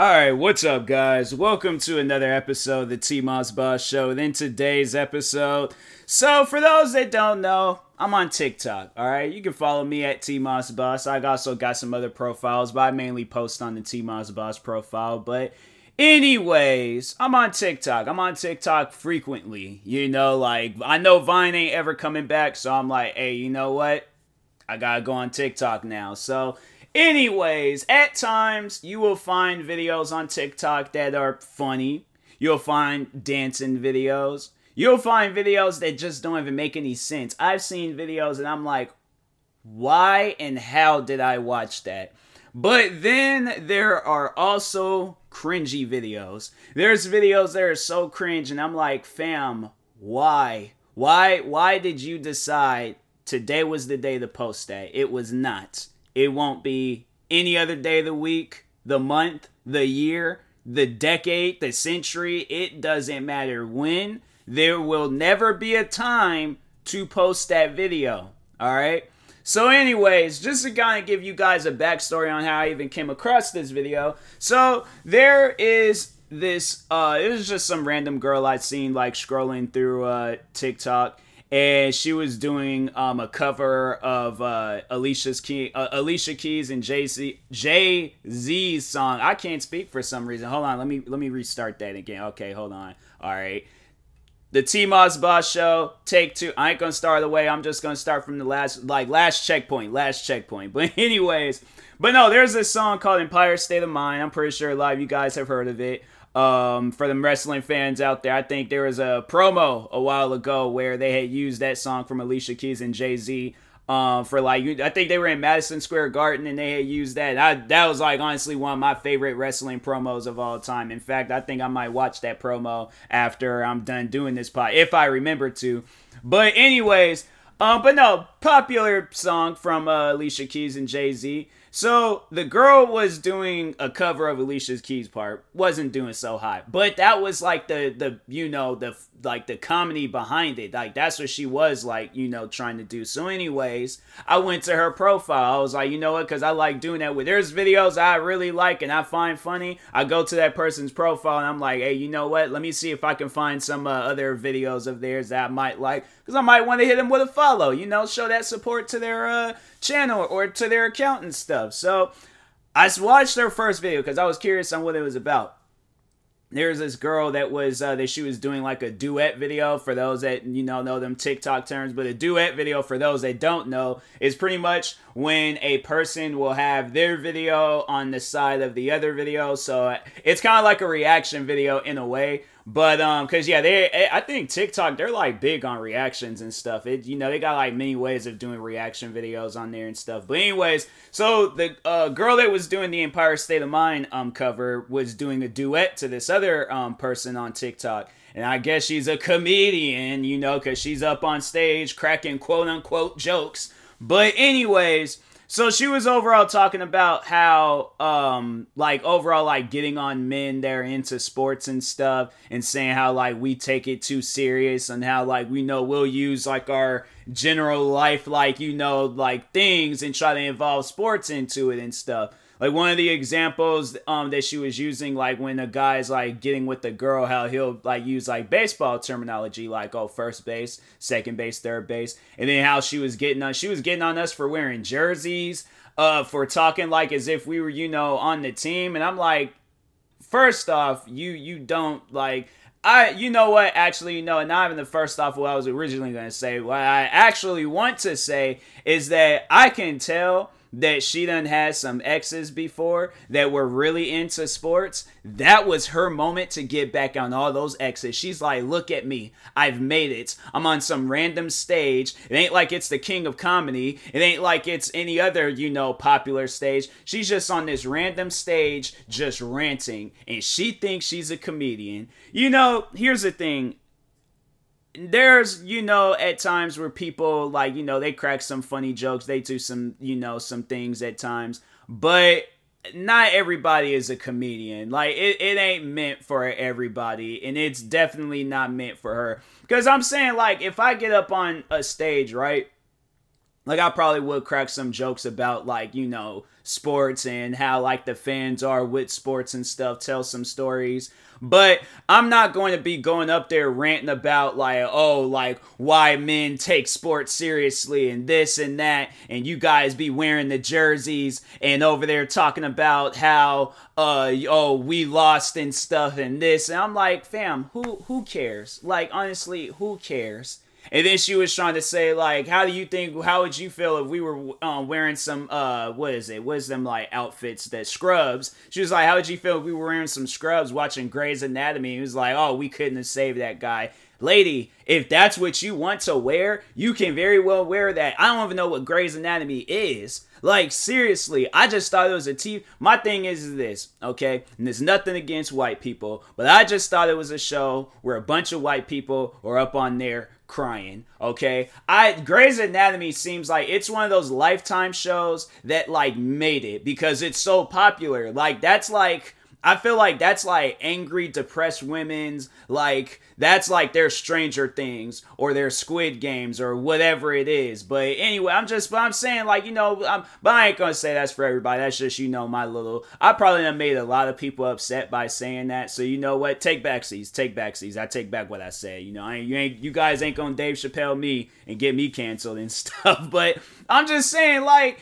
Alright, what's up, guys? Welcome to another episode of the T Moss Boss Show. And in today's episode, so for those that don't know, I'm on TikTok. Alright, you can follow me at T Moss Boss. I also got some other profiles, but I mainly post on the T Moss Boss profile. But Anyways, I'm on TikTok. I'm on TikTok frequently. You know, like I know Vine ain't ever coming back, so I'm like, hey, you know what? I gotta go on TikTok now. So Anyways, at times you will find videos on TikTok that are funny. You'll find dancing videos. You'll find videos that just don't even make any sense. I've seen videos and I'm like, why and how did I watch that? But then there are also cringy videos. There's videos that are so cringe and I'm like, fam, why? Why why did you decide today was the day to post that? It was not. It won't be any other day of the week, the month, the year, the decade, the century. It doesn't matter when. There will never be a time to post that video. All right. So, anyways, just to kind of give you guys a backstory on how I even came across this video. So, there is this, uh, it was just some random girl I'd seen like scrolling through uh, TikTok and she was doing um, a cover of uh, Alicia's Key, uh, Alicia Keys and Jay Z Jay Z's song. I can't speak for some reason. Hold on, let me let me restart that again. Okay, hold on. All right. The T Moss Boss Show, take two. I ain't gonna start the way. I'm just gonna start from the last, like last checkpoint, last checkpoint. But anyways, but no, there's this song called Empire State of Mind. I'm pretty sure a lot of you guys have heard of it. Um, for them wrestling fans out there, I think there was a promo a while ago where they had used that song from Alicia Keys and Jay Z. Um, for like, I think they were in Madison Square Garden and they had used that. I, that was like honestly one of my favorite wrestling promos of all time. In fact, I think I might watch that promo after I'm done doing this pod if I remember to. But anyways, um, but no, popular song from uh, Alicia Keys and Jay Z. So the girl was doing a cover of Alicia's Keys part, wasn't doing so hot, but that was like the the you know the like the comedy behind it, like that's what she was like you know trying to do. So anyways, I went to her profile. I was like, you know what, because I like doing that with there's videos I really like and I find funny. I go to that person's profile and I'm like, hey, you know what? Let me see if I can find some uh, other videos of theirs that I might like, because I might want to hit them with a follow. You know, show that support to their uh channel or to their account and stuff. So I watched their first video because I was curious on what it was about. There's this girl that was uh, that she was doing like a duet video for those that you know know them TikTok terms, but a duet video for those that don't know is pretty much when a person will have their video on the side of the other video. So it's kind of like a reaction video in a way, but um, cause yeah, they eh, I think TikTok they're like big on reactions and stuff. It you know they got like many ways of doing reaction videos on there and stuff. But anyways, so the uh, girl that was doing the Empire State of Mind um cover was doing a duet to this other um person on TikTok. And I guess she's a comedian, you know, because she's up on stage cracking quote unquote jokes. But, anyways, so she was overall talking about how, um, like overall, like getting on men that are into sports and stuff, and saying how like we take it too serious, and how like we know we'll use like our general life, like you know, like things, and try to involve sports into it and stuff like one of the examples um that she was using like when a guy's like getting with the girl how he'll like use like baseball terminology like oh first base second base third base and then how she was getting on she was getting on us for wearing jerseys uh for talking like as if we were you know on the team and i'm like first off you you don't like I, you know what? Actually, you know, not even the first off what I was originally going to say. What I actually want to say is that I can tell that she done had some exes before that were really into sports, that was her moment to get back on all those exes. She's like, look at me. I've made it. I'm on some random stage. It ain't like it's the king of comedy. It ain't like it's any other, you know, popular stage. She's just on this random stage just ranting and she thinks she's a comedian. You know, here's the thing there's you know at times where people like you know they crack some funny jokes they do some you know some things at times but not everybody is a comedian. Like it, it ain't meant for everybody and it's definitely not meant for her. Because i'm saying like if i get up on a stage right like I probably would crack some jokes about like, you know, sports and how like the fans are with sports and stuff, tell some stories. But I'm not going to be going up there ranting about like, oh, like why men take sports seriously and this and that, and you guys be wearing the jerseys and over there talking about how uh oh we lost and stuff and this. And I'm like, fam, who who cares? Like honestly, who cares? And then she was trying to say like, how do you think? How would you feel if we were um, wearing some uh, what is it? What is them like outfits that scrubs? She was like, how would you feel if we were wearing some scrubs watching Grey's Anatomy? He was like, oh, we couldn't have saved that guy. Lady, if that's what you want to wear, you can very well wear that. I don't even know what Grey's Anatomy is. Like seriously, I just thought it was a TV. My thing is this, okay? And there's nothing against white people, but I just thought it was a show where a bunch of white people are up on there crying. Okay, I Grey's Anatomy seems like it's one of those lifetime shows that like made it because it's so popular. Like that's like I feel like that's like angry, depressed women's like that's like their Stranger Things or their Squid Games or whatever it is. But anyway, I'm just but I'm saying like you know, I'm, but I ain't gonna say that's for everybody. That's just you know my little. I probably have made a lot of people upset by saying that. So you know what? Take back seats. Take back seats. I take back what I said. You know, I ain't, you ain't you guys ain't gonna Dave Chappelle me and get me canceled and stuff. But I'm just saying like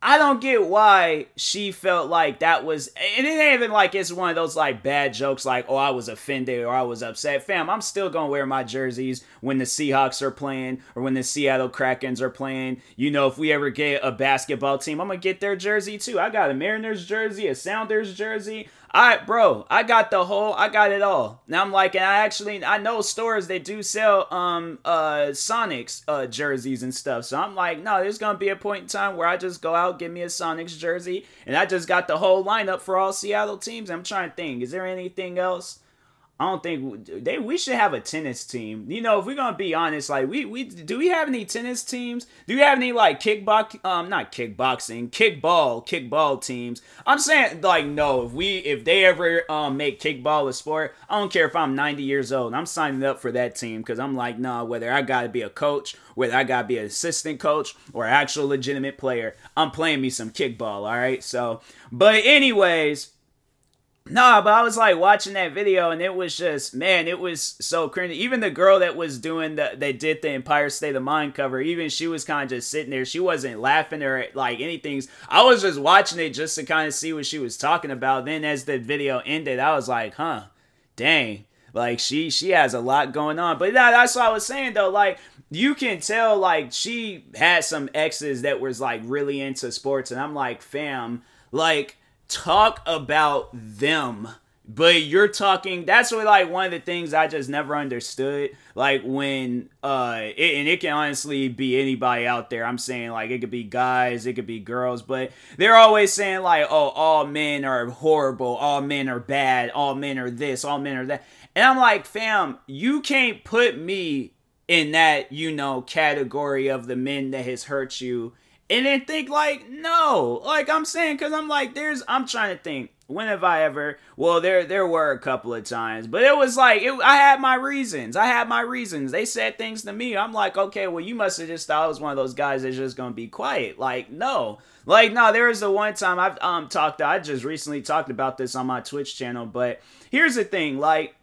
I don't get why she felt like that was, and it ain't even like it's one of those like bad jokes like, oh, I was offended or I was upset. Fam, I'm still gonna wear my jerseys when the Seahawks are playing or when the Seattle Krakens are playing. You know, if we ever get a basketball team, I'm gonna get their jersey too. I got a Mariners jersey, a Sounders jersey. I bro, I got the whole, I got it all. Now I'm like, and I actually, I know stores that do sell um uh Sonics uh jerseys and stuff. So I'm like, no, there's gonna be a point in time where I just go out, get me a Sonics jersey, and I just got the whole lineup for all Seattle teams. I'm trying to think, is there anything else? I don't think they we should have a tennis team. You know, if we're gonna be honest, like we we do we have any tennis teams? Do we have any like kickbox um not kickboxing, kickball, kickball teams? I'm saying like no, if we if they ever um make kickball a sport, I don't care if I'm 90 years old. I'm signing up for that team because I'm like, nah, whether I gotta be a coach, whether I gotta be an assistant coach or actual legitimate player, I'm playing me some kickball, all right? So but anyways Nah, but I was like watching that video and it was just man, it was so cringy. Even the girl that was doing the that did the Empire State of Mind cover, even she was kind of just sitting there. She wasn't laughing or like anything. I was just watching it just to kind of see what she was talking about. Then as the video ended, I was like, huh, dang. Like she she has a lot going on. But that, that's what I was saying though. Like you can tell like she had some exes that was like really into sports, and I'm like, fam, like talk about them but you're talking that's what like one of the things i just never understood like when uh it, and it can honestly be anybody out there. I'm saying like it could be guys it could be girls but they're always saying like oh all men are horrible all men are bad all men are this all men are that. And i'm like fam you can't put me in that you know category of the men that has hurt you and then think like no. Like i'm saying because i'm like there's i'm trying to think when have i ever well there there were a couple of times but it was like it, i had my reasons. I had my reasons. They said things to me. I'm like okay well you must have just thought i was one of those guys that's just gonna be quiet. Like no. Like no there was the one time i've um talked i just recently talked about this on my twitch channel but here's the thing like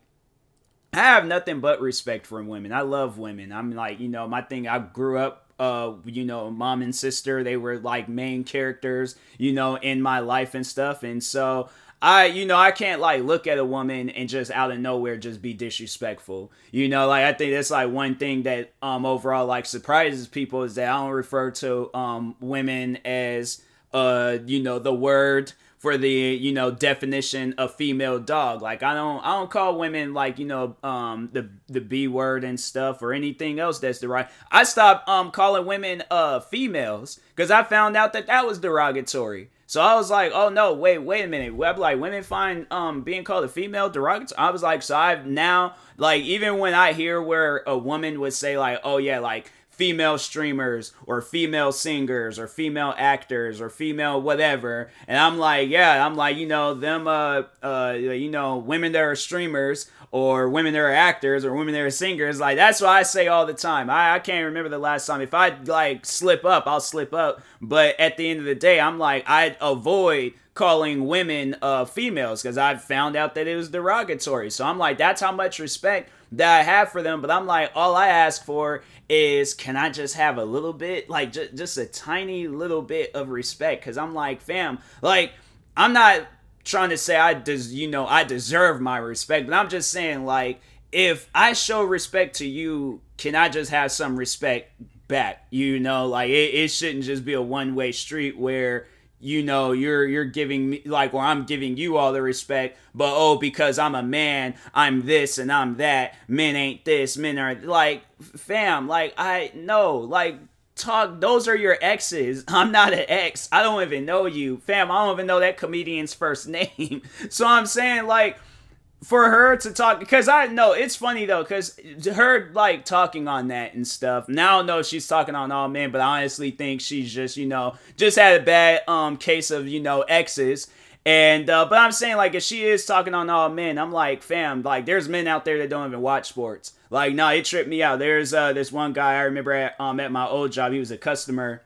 I have nothing but respect for women. I love women. I'm like, you know, my thing, I grew up uh you know mom and sister they were like main characters you know in my life and stuff and so I, you know, I can't like look at a woman and just out of nowhere just be disrespectful. You know, like I think that's like one thing that um overall like surprises people is that I don't refer to um women as uh you know the word for the you know definition of female dog. Like I don't I don't call women like you know um the the b word and stuff or anything else that's the right. I stopped um calling women uh females because I found out that that was derogatory. So I was like, oh no, wait, wait a minute. I'm like, women find um being called a female derogatory. I was like, so I've now like even when I hear where a woman would say like, oh yeah, like female streamers or female singers or female actors or female whatever. And i'm like yeah i'm like you know them uh uh you know women that are streamers or women that are actors or women that are singers like that's what i say all the time. I, I can't remember the last time. If i like slip up i'll slip up. But at the end of the day i'm like i avoid calling women uh females because i found out that it was derogatory so i'm like that's how much respect that I have for them, but I'm like, all I ask for is can I just have a little bit, like just, just a tiny little bit of respect? Because I'm like, fam, like, I'm not trying to say I des- you know, I deserve my respect, but I'm just saying, like, if I show respect to you, can I just have some respect back? You know, like, it, it shouldn't just be a one way street where you know you're you're giving me like well I'm giving you all the respect but oh because I'm a man I'm this and I'm that men ain't this men are like fam like I know like talk those are your exes. I'm not an ex. I don't even know you. Fam i don't even know that comedian's first name. So i'm saying like for her to talk because I know it's funny though because her like talking on that and stuff. Now I know she's talking on all men, but I honestly think she's just you know just had a bad um case of you know exes. And uh, but I'm saying like if she is talking on all men, I'm like fam, like there's men out there that don't even watch sports. Like no, it tripped me out. There's uh this one guy I remember at um at my old job. He was a customer.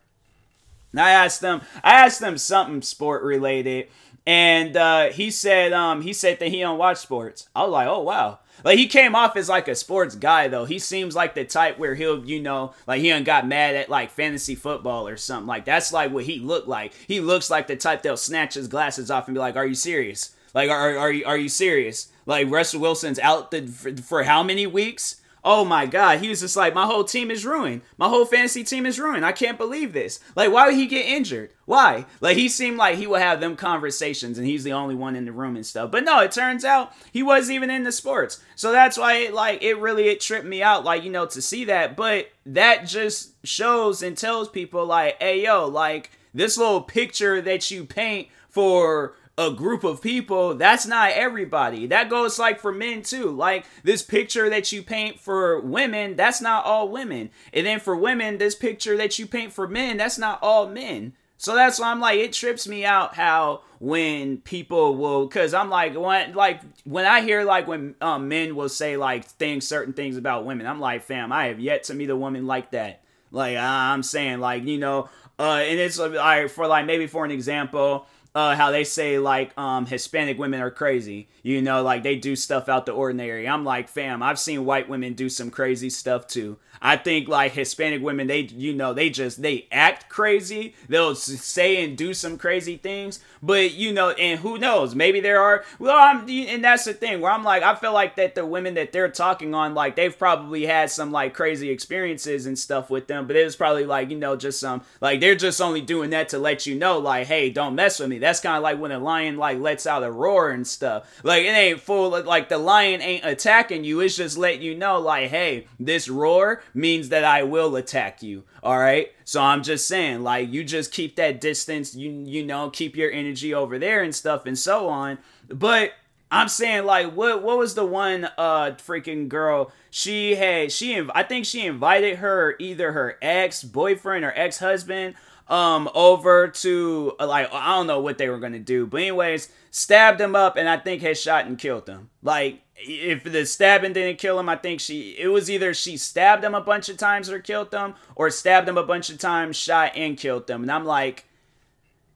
And I asked them, I asked them something sport related and uh, he said um, he said that he don't watch sports. I was like, oh wow. Like he came off as like a sports guy though. He seems like the type where he'll, you know, like he done got mad at like fantasy football or something. Like that's like what he looked like. He looks like the type that'll snatch his glasses off and be like, "Are you serious? Like, are are you are you serious? Like Russell Wilson's out the, for, for how many weeks? Oh my God, he was just like, my whole team is ruined. My whole fantasy team is ruined. I can't believe this. Like, why would he get injured? Why? Like, he seemed like he would have them conversations and he's the only one in the room and stuff. But no, it turns out he wasn't even in the sports. So that's why, it, like, it really it tripped me out, like, you know, to see that. But that just shows and tells people, like, hey, yo, like, this little picture that you paint for a group of people, that's not everybody. That goes like for men too. Like this picture that you paint for women, that's not all women. And then for women, this picture that you paint for men, that's not all men. So that's why I'm like, it trips me out how when people will, cause I'm like, when like when I hear like when um, men will say like things, certain things about women, I'm like, fam, I have yet to meet a woman like that. Like I'm saying, like you know, uh, and it's like for like maybe for an example, uh, how they say like um, Hispanic women are crazy. You know, like they do stuff out the ordinary. I'm like, fam, I've seen white women do some crazy stuff too. I think like Hispanic women, they you know they just they act crazy. They'll say and do some crazy things, but you know, and who knows? Maybe there are. Well, I'm and that's the thing where I'm like, I feel like that the women that they're talking on, like they've probably had some like crazy experiences and stuff with them, but it was probably like you know just some like they're just only doing that to let you know like, hey, don't mess with me. That's kind of like when a lion like lets out a roar and stuff. Like it ain't full like the lion ain't attacking you. It's just letting you know like, hey, this roar means that I will attack you. All right. So I'm just saying, like, you just keep that distance, you you know, keep your energy over there and stuff and so on. But I'm saying like what what was the one uh freaking girl she had she I think she invited her either her ex boyfriend or ex husband um over to like I don't know what they were gonna do but anyways stabbed him up and I think had shot and killed him like if the stabbing didn't kill him, I think she it was either she stabbed him a bunch of times or killed him, or stabbed him a bunch of times, shot and killed them. And I'm like,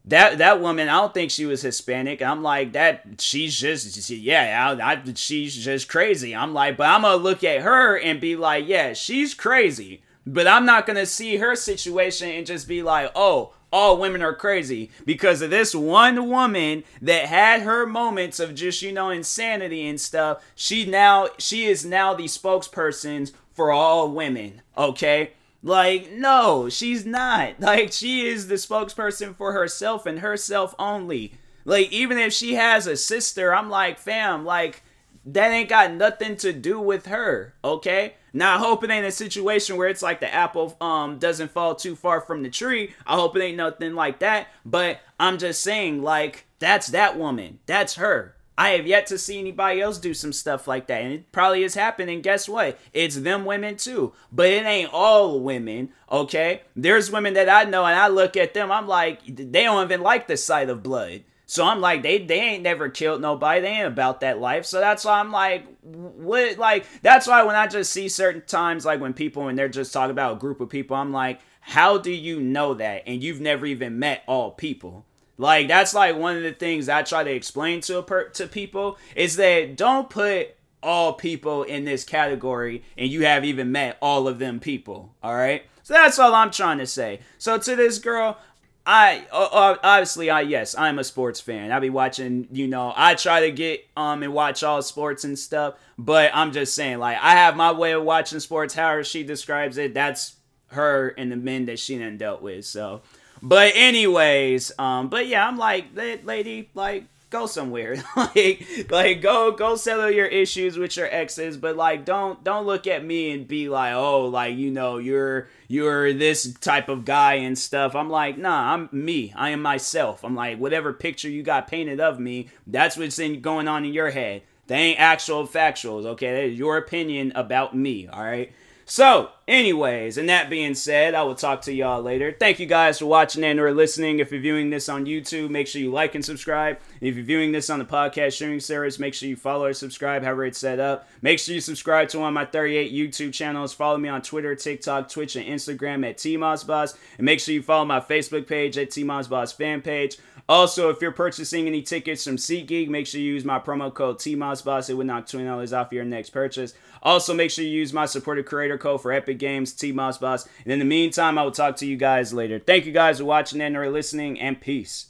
that that woman, I don't think she was Hispanic. I'm like that. She's just yeah, I, I, she's just crazy. I'm like, but I'm gonna look at her and be like, yeah, she's crazy. But I'm not gonna see her situation and just be like, oh, all women are crazy. Because of this one woman that had her moments of just you know insanity and stuff she now she is now the spokesperson for all women okay? Like no she's not. Like she is the spokesperson for herself and herself only. Like even if she has a sister i'm like fam like that ain't got nothing to do with her okay now I hope it ain't a situation where it's like the apple um doesn't fall too far from the tree. I hope it ain't nothing like that. But I'm just saying, like, that's that woman. That's her. I have yet to see anybody else do some stuff like that. And it probably is happening. Guess what? It's them women too. But it ain't all women, okay? There's women that I know and I look at them, I'm like, they don't even like the sight of blood. So I'm like, they they ain't never killed nobody. They ain't about that life. So that's why I'm like, what? Like that's why when I just see certain times, like when people and they're just talking about a group of people, I'm like, how do you know that? And you've never even met all people. Like that's like one of the things I try to explain to a per- to people is that don't put all people in this category and you have even met all of them people. All right. So that's all I'm trying to say. So to this girl, I obviously I yes I'm a sports fan. I be watching, you know, I try to get um and watch all sports and stuff, but I'm just saying like I have my way of watching sports. However she describes it, that's her and the men that she done dealt with. So but anyways, um, but yeah, I'm like, lady, like, go somewhere. like, like go go settle your issues with your exes, but like don't don't look at me and be like, oh, like you know, you're you're this type of guy and stuff. I'm like, nah, I'm me. I am myself. I'm like, whatever picture you got painted of me, that's what's in going on in your head. They ain't actual factuals, okay? That is your opinion about me, all right? So, anyways, and that being said, I will talk to y'all later. Thank you guys for watching and or listening. If you're viewing this on YouTube, make sure you like and subscribe. If you're viewing this on the podcast streaming service, make sure you follow or subscribe, however it's set up. Make sure you subscribe to one of my 38 YouTube channels. Follow me on Twitter, TikTok, Twitch, and Instagram at TMossBoss. And make sure you follow my Facebook page at TMossBoss fan page. Also, if you're purchasing any tickets from SeatGeek, make sure you use my promo code TMossBoss. It would knock $20 off your next purchase. Also, make sure you use my supported creator code for Epic Games, T Moss Boss. And in the meantime, I will talk to you guys later. Thank you guys for watching and or listening, and peace.